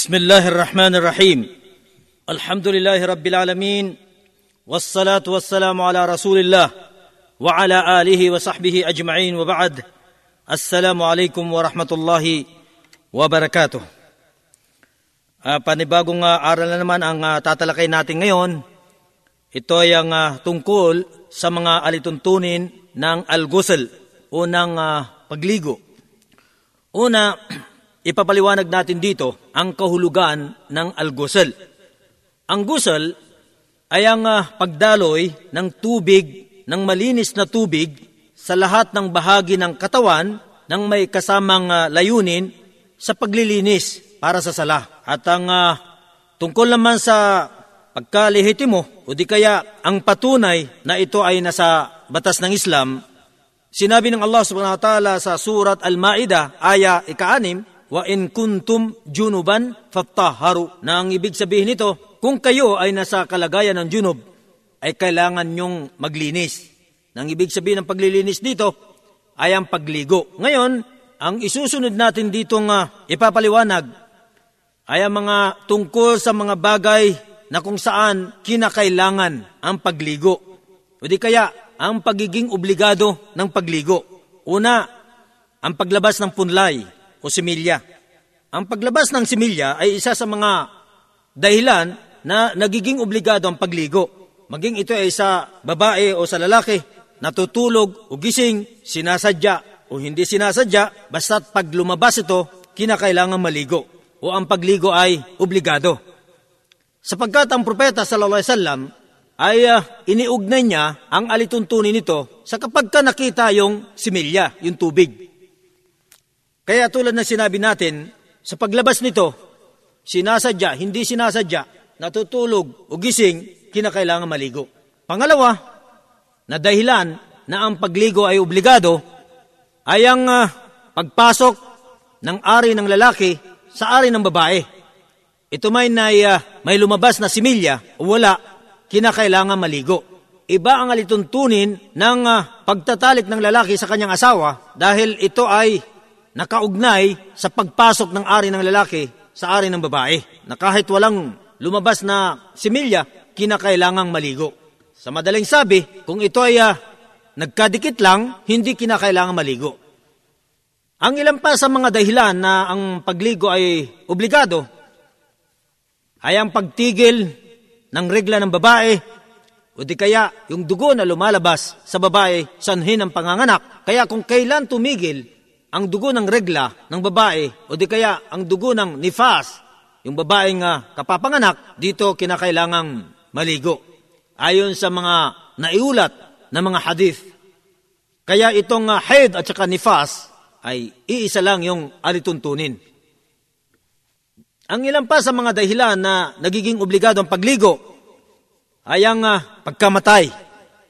بسم الله الرحمن الرحيم الحمد لله رب العالمين والصلاة والسلام على رسول الله وعلى آله وصحبه أجمعين وبعد السلام عليكم ورحمة الله وبركاته uh, Panibagong uh, aral na naman ang uh, tatalakay natin ngayon. Ito ay ang uh, tungkol sa mga alituntunin ng al-ghusl o ng uh, pagligo. Una, ipapaliwanag natin dito ang kahulugan ng al-ghusl. Ang ghusl ay ang uh, pagdaloy ng tubig, ng malinis na tubig sa lahat ng bahagi ng katawan ng may kasamang uh, layunin sa paglilinis para sa sala. At ang uh, tungkol naman sa pagkalihitimo o di kaya ang patunay na ito ay nasa batas ng Islam, sinabi ng Allah subhanahu wa ta'ala sa surat Al-Ma'idah, aya ika-anim, wa in kuntum junuban fattaharu. Na ang ibig sabihin nito, kung kayo ay nasa kalagayan ng junub, ay kailangan nyong maglinis. Nang ibig sabihin ng paglilinis dito ay ang pagligo. Ngayon, ang isusunod natin ditong uh, ipapaliwanag ay ang mga tungkol sa mga bagay na kung saan kinakailangan ang pagligo. O di kaya, ang pagiging obligado ng pagligo. Una, ang paglabas ng punlay o similya. Ang paglabas ng similya ay isa sa mga dahilan na nagiging obligado ang pagligo. Maging ito ay sa babae o sa lalaki, natutulog o gising, sinasadya o hindi sinasadya, basta't pag lumabas ito, kinakailangan maligo o ang pagligo ay obligado. Sapagkat ang propeta sallallahu alaihi wasallam ay uh, iniugnay niya ang alituntunin nito sa kapag ka nakita yung similya, yung tubig. Kaya tulad na sinabi natin, sa paglabas nito, sinasadya, hindi sinasadya, natutulog o gising, kinakailangan maligo. Pangalawa, na dahilan na ang pagligo ay obligado, ay ang uh, pagpasok ng ari ng lalaki sa ari ng babae. Ito may, na, uh, may lumabas na similya o wala, kinakailangan maligo. Iba ang alituntunin ng uh, pagtatalik ng lalaki sa kanyang asawa dahil ito ay nakaugnay sa pagpasok ng ari ng lalaki sa ari ng babae. Na kahit walang lumabas na similya, kinakailangang maligo. Sa madaling sabi, kung ito ay uh, nagkadikit lang, hindi kinakailangang maligo. Ang ilan pa sa mga dahilan na ang pagligo ay obligado ay ang pagtigil ng regla ng babae o di kaya yung dugo na lumalabas sa babae sanhin ng panganganak. Kaya kung kailan tumigil ang dugo ng regla ng babae o di kaya ang dugo ng nifas, yung babaeng uh, kapapanganak, dito kinakailangang maligo. Ayon sa mga naiulat na mga hadith. Kaya itong uh, head at saka nifas ay iisa lang yung alituntunin. Ang ilan pa sa mga dahilan na nagiging obligado ang pagligo ay ang uh, pagkamatay.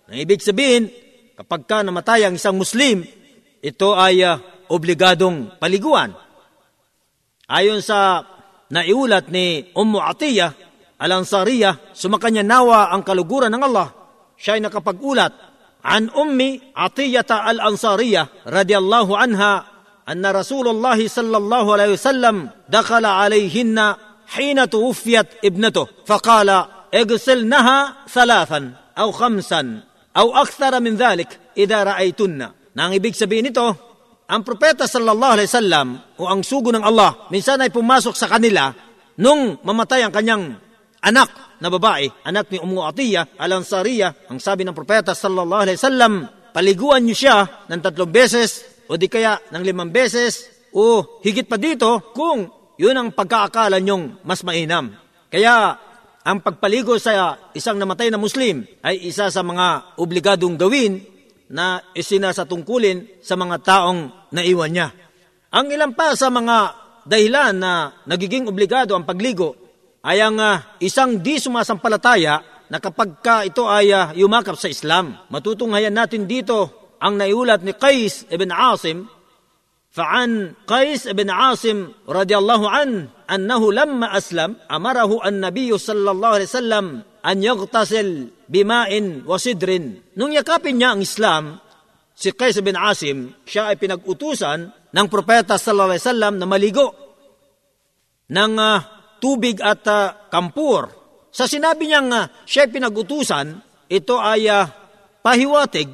Ang ibig sabihin, kapag ka namatay ang isang Muslim, ito ay uh, obligadong paliguan. Ayon sa naiulat ni Ummu Atiyah, Al-Ansariya, sumakanya nawa ang kaluguran ng Allah. Siya ay nakapag-ulat an Ummi Atiyata Al-Ansariya radiyallahu anha anna Rasulullah sallallahu alaihi wasallam dakhala alayhinna hina tuwfiyat ibnatuh faqala igsilnaha thalathan aw khamsan aw akthara min dhalik idha ra'aytunna. Nang ibig sabihin nito, ang propeta sallallahu alaihi wasallam o ang sugo ng Allah minsan ay pumasok sa kanila nung mamatay ang kanyang anak na babae, anak ni Ummu Atiyah al-Ansariya, ang sabi ng propeta sallallahu alaihi wasallam, paliguan niyo siya ng tatlong beses o di kaya ng limang beses o higit pa dito kung yun ang pagkaakala nyong mas mainam. Kaya ang pagpaligo sa isang namatay na Muslim ay isa sa mga obligadong gawin na isinasatungkulin sa mga taong naiwan niya. Ang ilan pa sa mga dahilan na nagiging obligado ang pagligo ay ang uh, isang di sumasampalataya na kapag ka ito ay uh, yumakap sa Islam. Matutunghayan natin dito ang naiulat ni Qais ibn Asim فعن قيس بن عاصم رضي الله عنه أنه لما أسلم أمره النبي صلى الله عليه وسلم أن يغتسل bimain wasidrin. Nung yakapin niya ang Islam, si Qais bin Asim, siya ay pinag-utusan ng propeta sallallahu alaihi wasallam na maligo ng uh, tubig at ah, uh, kampur. Sa sinabi niyang ah, uh, siya ay pinag-utusan, ito ay uh, pahiwatig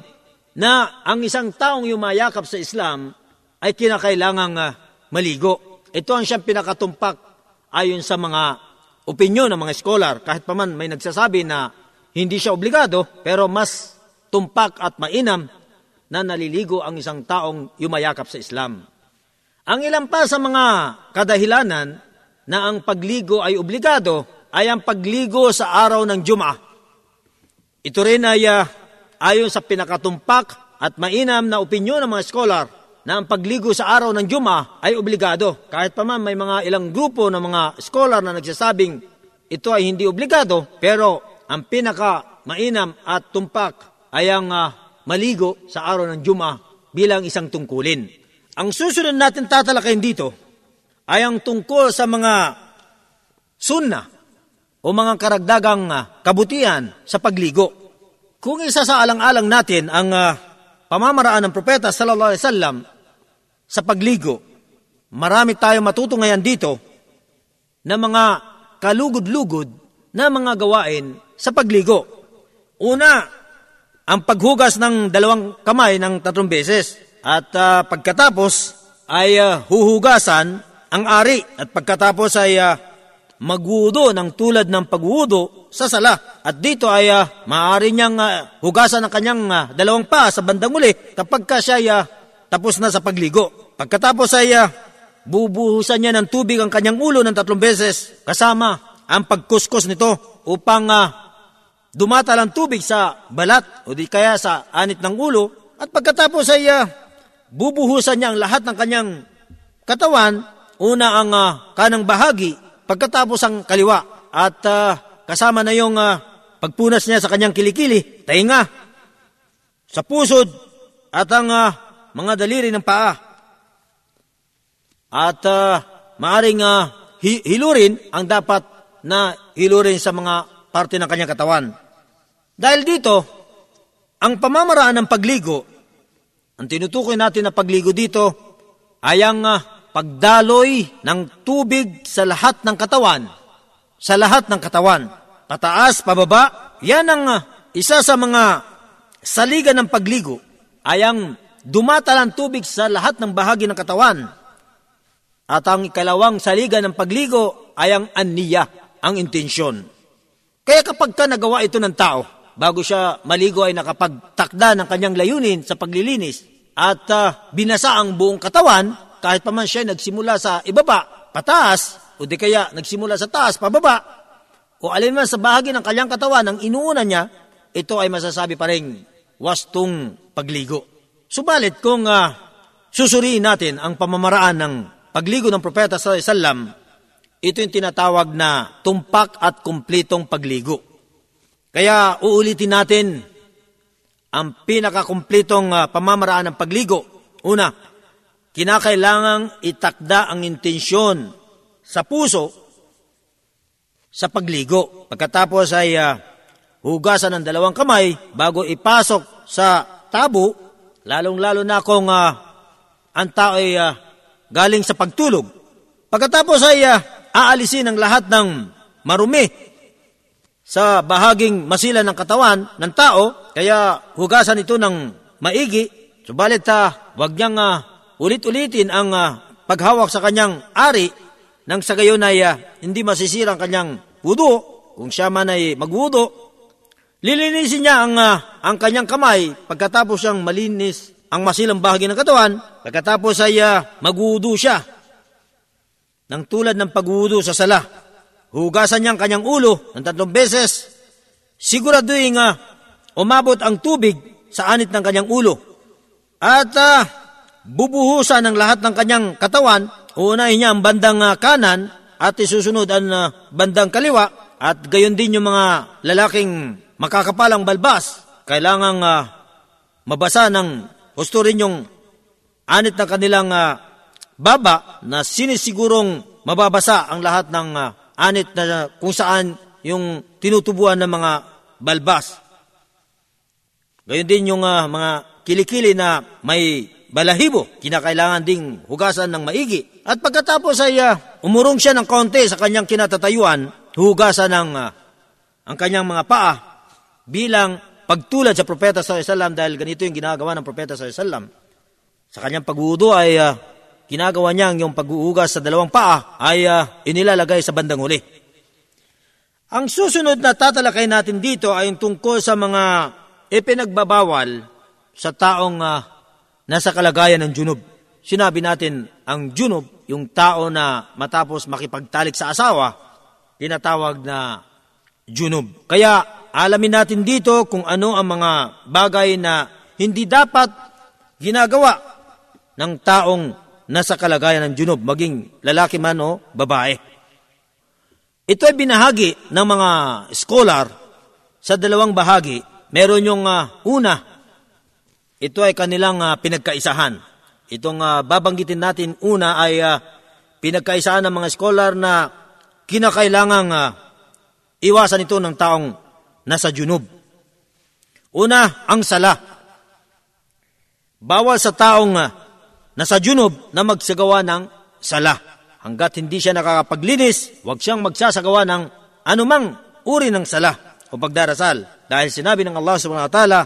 na ang isang taong yumayakap sa Islam ay kinakailangang uh, maligo. Ito ang siyang pinakatumpak ayon sa mga opinyon ng mga scholar. Kahit pa man may nagsasabi na hindi siya obligado, pero mas tumpak at mainam na naliligo ang isang taong yumayakap sa Islam. Ang ilan pa sa mga kadahilanan na ang pagligo ay obligado ay ang pagligo sa araw ng Jum'ah. Ito rin ay uh, ayon sa pinakatumpak at mainam na opinyon ng mga scholar na ang pagligo sa araw ng Jum'ah ay obligado. Kahit pa man may mga ilang grupo ng mga scholar na nagsasabing ito ay hindi obligado, pero ang pinaka mainam at tumpak ay ang uh, maligo sa araw ng Jum'ah bilang isang tungkulin. Ang susunod natin tatalakayin dito ay ang tungkol sa mga sunna o mga karagdagang uh, kabutihan sa pagligo. Kung isa sa alang-alang natin ang uh, pamamaraan ng propeta sallallahu alaihi wasallam sa pagligo, marami tayong matutungayan dito na mga kalugod-lugod na mga gawain sa pagligo. Una, ang paghugas ng dalawang kamay ng tatlong beses. At uh, pagkatapos ay uh, huhugasan ang ari at pagkatapos ay uh, magwudo ng tulad ng pagwudo sa sala. At dito ay uh, maaari niyang uh, hugasan ang kanyang uh, dalawang pa sa bandang uli kapag ka siya uh, tapos na sa pagligo. Pagkatapos ay uh, bubuhusan niya ng tubig ang kanyang ulo ng tatlong beses kasama ang pagkuskus nito upang uh, dumata lang tubig sa balat o di kaya sa anit ng ulo at pagkatapos ay uh, bubuhusan niya ang lahat ng kanyang katawan, una ang uh, kanang bahagi, pagkatapos ang kaliwa, at uh, kasama na yung uh, pagpunas niya sa kanyang kilikili, tainga, sa pusod, at ang uh, mga daliri ng paa. At uh, maaring uh, hilurin ang dapat na hilurin sa mga parte ng kanyang katawan. Dahil dito, ang pamamaraan ng pagligo ang tinutukoy natin na pagligo dito ay ang uh, pagdaloy ng tubig sa lahat ng katawan. Sa lahat ng katawan. Pataas, pababa. Yan ang uh, isa sa mga saliga ng pagligo ay ang dumatalang tubig sa lahat ng bahagi ng katawan. At ang ikalawang saliga ng pagligo ay ang aniya, ang intensyon. Kaya kapag ka nagawa ito ng tao, bago siya maligo ay nakapagtakda ng kanyang layunin sa paglilinis at uh, binasa ang buong katawan kahit pa man siya nagsimula sa ibaba, pataas, o di kaya nagsimula sa taas, pababa, o alin man sa bahagi ng kanyang katawan ang inuuna niya, ito ay masasabi pa rin wastong pagligo. Subalit kung uh, susuriin natin ang pamamaraan ng pagligo ng propeta sa Islam, ito yung tinatawag na tumpak at kumplitong pagligo. Kaya uulitin natin ang pinakakumplitong uh, pamamaraan ng pagligo. Una, kinakailangang itakda ang intensyon sa puso sa pagligo. Pagkatapos ay uh, hugasan ng dalawang kamay bago ipasok sa tabo, lalong-lalo na kung uh, ang tao ay uh, galing sa pagtulog. Pagkatapos ay uh, aalisin ang lahat ng marumi sa bahaging masila ng katawan ng tao, kaya hugasan ito ng maigi, subalit uh, wag niyang uh, ulit-ulitin ang uh, paghawak sa kanyang ari nang sa gayon ay uh, hindi masisira ang kanyang wudo, kung siya man ay magwudo. Lilinisin niya ang, uh, ang kanyang kamay pagkatapos siyang malinis ang masilang bahagi ng katawan, pagkatapos ay uh, magwudo siya ng tulad ng pagwudo sa sala hugasan niya ang kanyang ulo ng tatlong beses, siguraduhin nga umabot ang tubig sa anit ng kanyang ulo. At uh, bubuhusan ng lahat ng kanyang katawan, uunahin niya ang bandang uh, kanan at isusunod ang uh, bandang kaliwa at gayon din yung mga lalaking makakapalang balbas. Kailangang uh, mabasa ng husto rin yung anit ng kanilang uh, baba na sinisigurong mababasa ang lahat ng uh, anit na kung saan yung tinutubuan ng mga balbas. Gayon din yung uh, mga kilikili na may balahibo, kinakailangan ding hugasan ng maigi. At pagkatapos ay uh, umurong siya ng konti sa kanyang kinatatayuan, hugasan ng uh, ang kanyang mga paa bilang pagtulad sa propeta sa sallam dahil ganito yung ginagawa ng propeta sa sallam. Sa kanyang pag-uudo ay uh, ginagawa niya yung pag-uugas sa dalawang paa ay uh, inilalagay sa bandang huli. Ang susunod na tatalakay natin dito ay tungkol sa mga ipinagbabawal sa taong uh, nasa kalagayan ng junub. Sinabi natin ang junub, yung tao na matapos makipagtalik sa asawa, tinatawag na junub. Kaya alamin natin dito kung ano ang mga bagay na hindi dapat ginagawa ng taong nasa kalagayan ng junub, maging lalaki man o babae. Ito ay binahagi ng mga scholar sa dalawang bahagi. Meron yung uh, una, ito ay kanilang uh, pinagkaisahan. Itong uh, babanggitin natin una ay uh, pinagkaisahan ng mga scholar na kinakailangang uh, iwasan ito ng taong nasa junub. Una, ang sala. Bawal sa taong uh, nasa junub na magsagawa ng sala. Hanggat hindi siya nakakapaglinis, huwag siyang magsasagawa ng anumang uri ng sala o pagdarasal. Dahil sinabi ng Allah subhanahu wa ta'ala,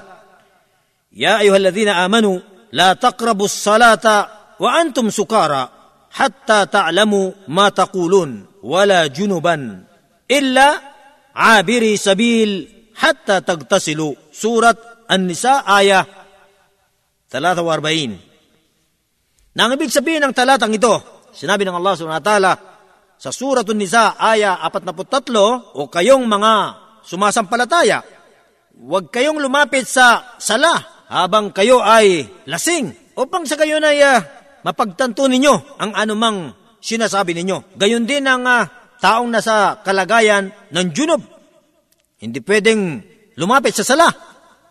Ya ayuhalladhina amanu, la taqrabu salata wa antum sukara hatta ta'lamu ma taqulun wala junuban illa abiri sabil hatta tagtasilu. Surat An-Nisa, ayah 43. Nang ibig sabihin ng talatang ito, Sinabi ng Allah subhanahu wa ta'ala sa Suratun Nisa, aya 43, o kayong mga sumasampalataya, huwag kayong lumapit sa sala habang kayo ay lasing upang sa kayo na uh, mapagtanto ninyo ang anumang sinasabi ninyo. Gayon din ang uh, taong nasa kalagayan ng junub. Hindi pwedeng lumapit sa sala.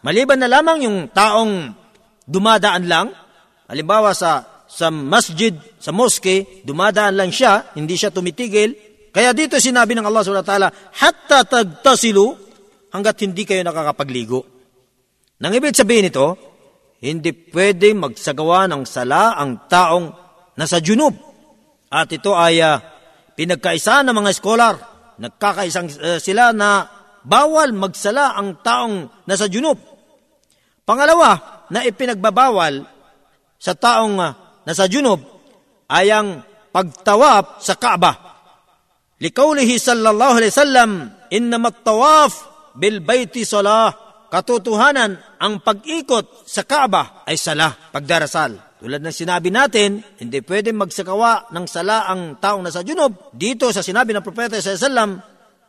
Maliban na lamang yung taong dumadaan lang, halimbawa sa sa masjid, sa moske, dumadaan lang siya, hindi siya tumitigil. Kaya dito sinabi ng Allah subhanahu wa ta'ala, hatta tagtasilu, hanggat hindi kayo nakakapagligo. Nang ibig sabihin ito, hindi pwede magsagawa ng sala ang taong nasa junub. At ito ay uh, pinagkaisa ng mga scholar. Nagkakaisang uh, sila na bawal magsala ang taong nasa junub. Pangalawa, na ipinagbabawal sa taong uh, na sa junub ay ang pagtawaf sa Kaaba. Likaulihi sallallahu alaihi wasallam, innamat tawaf bil bayti salah. Katotohanan, ang pag-ikot sa Kaaba ay sala, pagdarasal. Tulad ng sinabi natin, hindi pwede magsakawa ng sala ang taong nasa junub. Dito sa sinabi ng Propeta sa Sallam,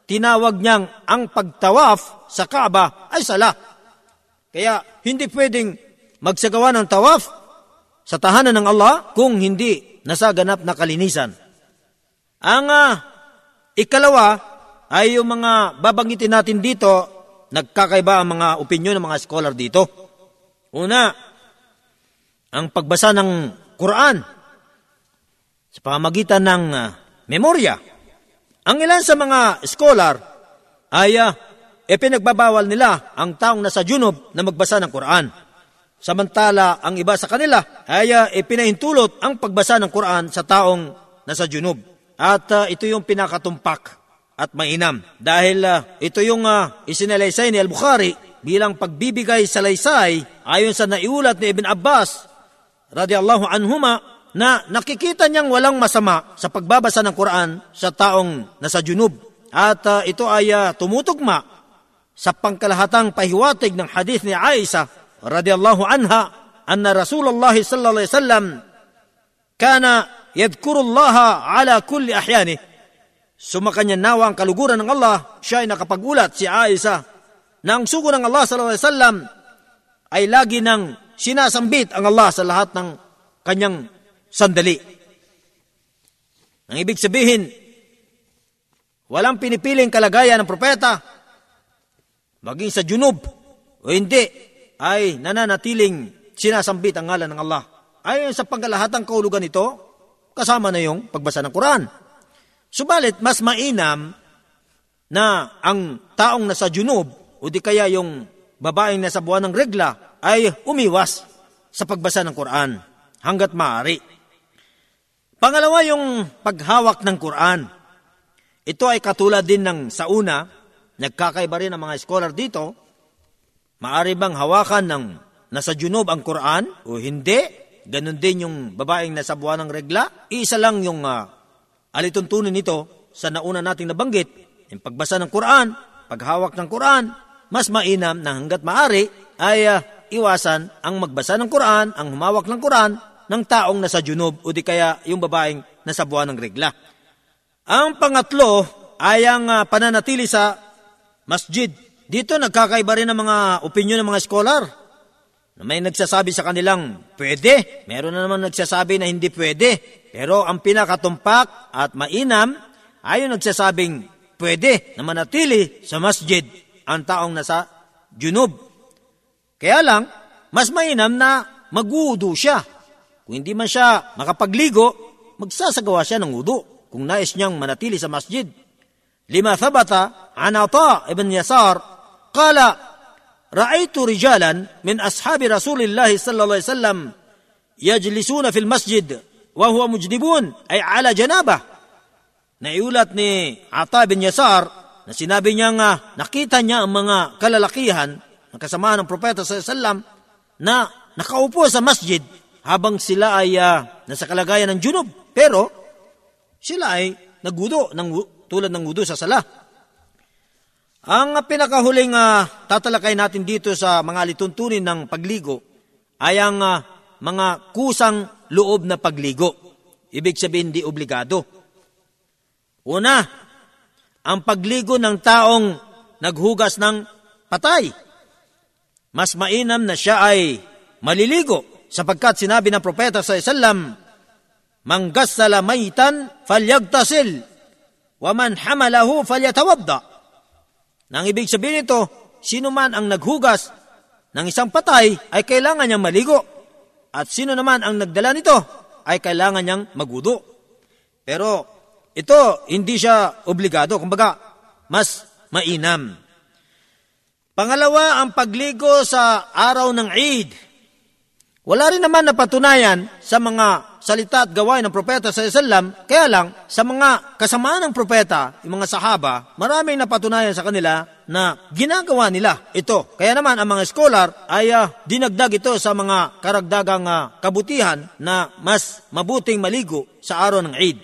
tinawag niyang ang pagtawaf sa Kaaba ay sala. Kaya hindi pwedeng magsagawa ng tawaf sa tahanan ng Allah kung hindi nasaganap na kalinisan. Ang uh, ikalawa ay yung mga babanggitin natin dito, nagkakaiba ang mga opinyon ng mga scholar dito. Una, ang pagbasa ng Quran sa pamagitan ng uh, memorya. Ang ilan sa mga scholar ay uh, e pinagbabawal nila ang taong nasa junub na magbasa ng Quran. Samantala, ang iba sa kanila ay uh, ang pagbasa ng Quran sa taong nasa junub. At uh, ito yung pinakatumpak at mainam. Dahil uh, ito yung uh, isinalaysay ni Al-Bukhari bilang pagbibigay sa laysay ayon sa naiulat ni Ibn Abbas radiyallahu anhuma na nakikita niyang walang masama sa pagbabasa ng Quran sa taong nasa junub. At uh, ito ay uh, tumutugma sa pangkalahatang pahiwatig ng hadith ni Aisha radhiyallahu anha anna Rasulullah sallallahu alaihi wasallam kana yadhkurullaha ala kulli ahyani. Sumakanya nawa ang kaluguran ng Allah, siya ay nakapagulat si Aisha na ang sugo ng Allah sallallahu alaihi wasallam ay lagi nang sinasambit ang Allah sa lahat ng kanyang sandali. Ang ibig sabihin, walang pinipiling kalagayan ng propeta, maging sa junub o hindi, ay nananatiling sinasambit ang ngalan ng Allah. Ayon sa pangkalahatang kaulugan nito, kasama na yung pagbasa ng Quran. Subalit, mas mainam na ang taong nasa junub o di kaya yung babaeng nasa buwan ng regla ay umiwas sa pagbasa ng Quran hanggat maaari. Pangalawa, yung paghawak ng Quran. Ito ay katulad din ng sa una, nagkakaiba rin ang mga scholar dito, maari bang hawakan ng nasa junob ang Quran o hindi? Ganon din yung babaeng nasa buwan ng regla. Isa lang yung uh, alituntunin nito sa nauna nating nabanggit, yung pagbasa ng Quran, paghawak ng Quran, mas mainam na hanggat maari ay uh, iwasan ang magbasa ng Quran, ang humawak ng Quran ng taong nasa junob o di kaya yung babaeng nasa buwan ng regla. Ang pangatlo ay ang uh, pananatili sa masjid. Dito nagkakaiba rin ang mga opinion ng mga scholar. May nagsasabi sa kanilang pwede, meron na naman nagsasabi na hindi pwede. Pero ang pinakatumpak at mainam ay yung nagsasabing pwede na manatili sa masjid ang taong nasa junub. Kaya lang, mas mainam na magudo siya. Kung hindi man siya makapagligo, magsasagawa siya ng udo kung nais niyang manatili sa masjid. Lima thabata an Ata ibn Yasar qala ra'aytu rijalan min ashabi Rasulillah sallallahu alaihi wasallam yajlisuna fil masjid wa huwa mujdibun ay ala janabah. Naiulat ni Ata bin Yasar na sinabi niya nga nakita niya ang mga kalalakihan ng kasama ng propeta alaihi wasallam na nakaupo sa masjid habang sila ay uh, nasa kalagayan ng junub. Pero sila ay nagudo ng, tulad ng wudo sa sala. Ang pinakahuling uh, tatalakay natin dito sa mga lituntunin ng pagligo ay ang uh, mga kusang loob na pagligo. Ibig sabihin, di obligado. Una, ang pagligo ng taong naghugas ng patay. Mas mainam na siya ay maliligo sapagkat sinabi ng propeta sa Islam, Manggassala maytan falyagtasil, waman hamalahu falyatawadda. Nang ibig sabihin ito, sino man ang naghugas ng isang patay ay kailangan niyang maligo. At sino naman ang nagdala nito ay kailangan niyang magudo. Pero ito, hindi siya obligado. Kumbaga, mas mainam. Pangalawa, ang pagligo sa araw ng Eid. Wala rin naman napatunayan sa mga salita at gawain ng propeta sa Islam, kaya lang sa mga kasamaan ng propeta, yung mga sahaba, maraming napatunayan sa kanila na ginagawa nila ito. Kaya naman ang mga scholar ay uh, dinagdag ito sa mga karagdagang uh, kabutihan na mas mabuting maligo sa araw ng Eid.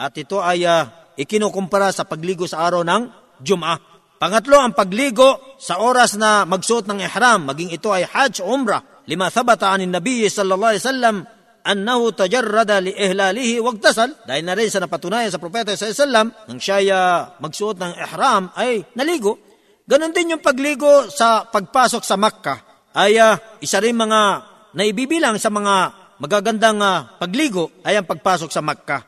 At ito ay uh, ikinukumpara sa pagligo sa araw ng Jum'ah. Pangatlo, ang pagligo sa oras na magsuot ng ihram, maging ito ay Hajj Umrah lima thabata anin nabiyyi sallallahu alaihi wasallam annahu tajarrada li ihlalihi wagtasal na rin sa napatunayan sa propeta alaihi wasallam nang siya magsuot ng ihram ay naligo. Ganon din yung pagligo sa pagpasok sa Makkah. Ay uh, isa rin mga naibibilang sa mga magagandang uh, pagligo ay ang pagpasok sa Makkah.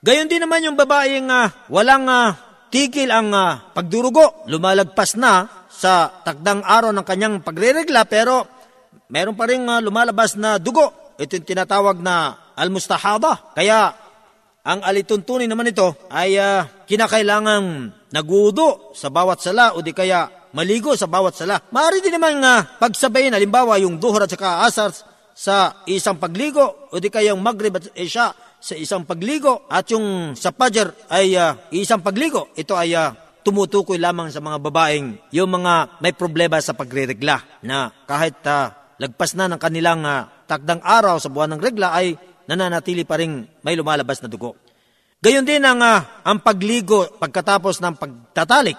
Gayon din naman yung babaeng uh, walang uh, tigil ang uh, pagdurugo. Lumalagpas na sa takdang araw ng kanyang pagreregla pero meron pa rin uh, lumalabas na dugo. Ito yung tinatawag na almustahaba. Kaya ang alituntunin naman ito ay uh, kinakailangang nagudo sa bawat sala o di kaya maligo sa bawat sala. Maaari din naman uh, pagsabayin, halimbawa yung duhur at saka asar sa isang pagligo o di kaya yung maghrib at isya sa isang pagligo at yung sa pajar ay uh, isang pagligo. Ito ay uh, tumutukoy lamang sa mga babaeng yung mga may problema sa pagreregla na kahit uh, lagpas na ng kanilang uh, takdang araw sa buwan ng regla ay nananatili pa rin may lumalabas na dugo. Gayon din ang, uh, ang pagligo pagkatapos ng pagtatalik.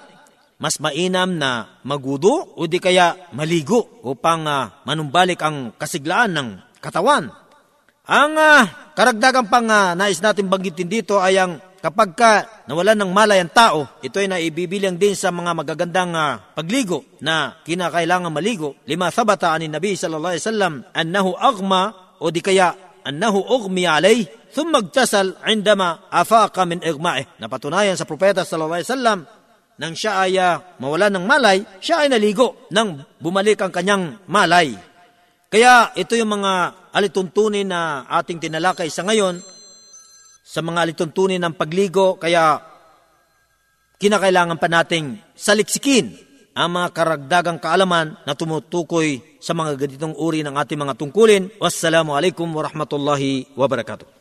Mas mainam na magudo o di kaya maligo upang uh, manumbalik ang kasiglaan ng katawan. Ang uh, karagdagang pang uh, nais natin banggitin dito ay ang kapag ka nawalan ng malay ang tao, ito ay naibibilang din sa mga magagandang uh, pagligo na kinakailangan maligo. Lima thabata anin Nabi sallallahu alaihi wasallam annahu agma o di kaya annahu ugmi alay thumma magtasal indama afaqa min igma'ih. Napatunayan sa propeta sallallahu alaihi wasallam nang siya ay uh, mawalan ng malay, siya ay naligo nang bumalik ang kanyang malay. Kaya ito yung mga alituntunin na ating tinalakay sa ngayon sa mga alituntunin ng pagligo, kaya kinakailangan pa nating saliksikin ang mga karagdagang kaalaman na tumutukoy sa mga ganitong uri ng ating mga tungkulin. Wassalamu alaikum warahmatullahi wabarakatuh.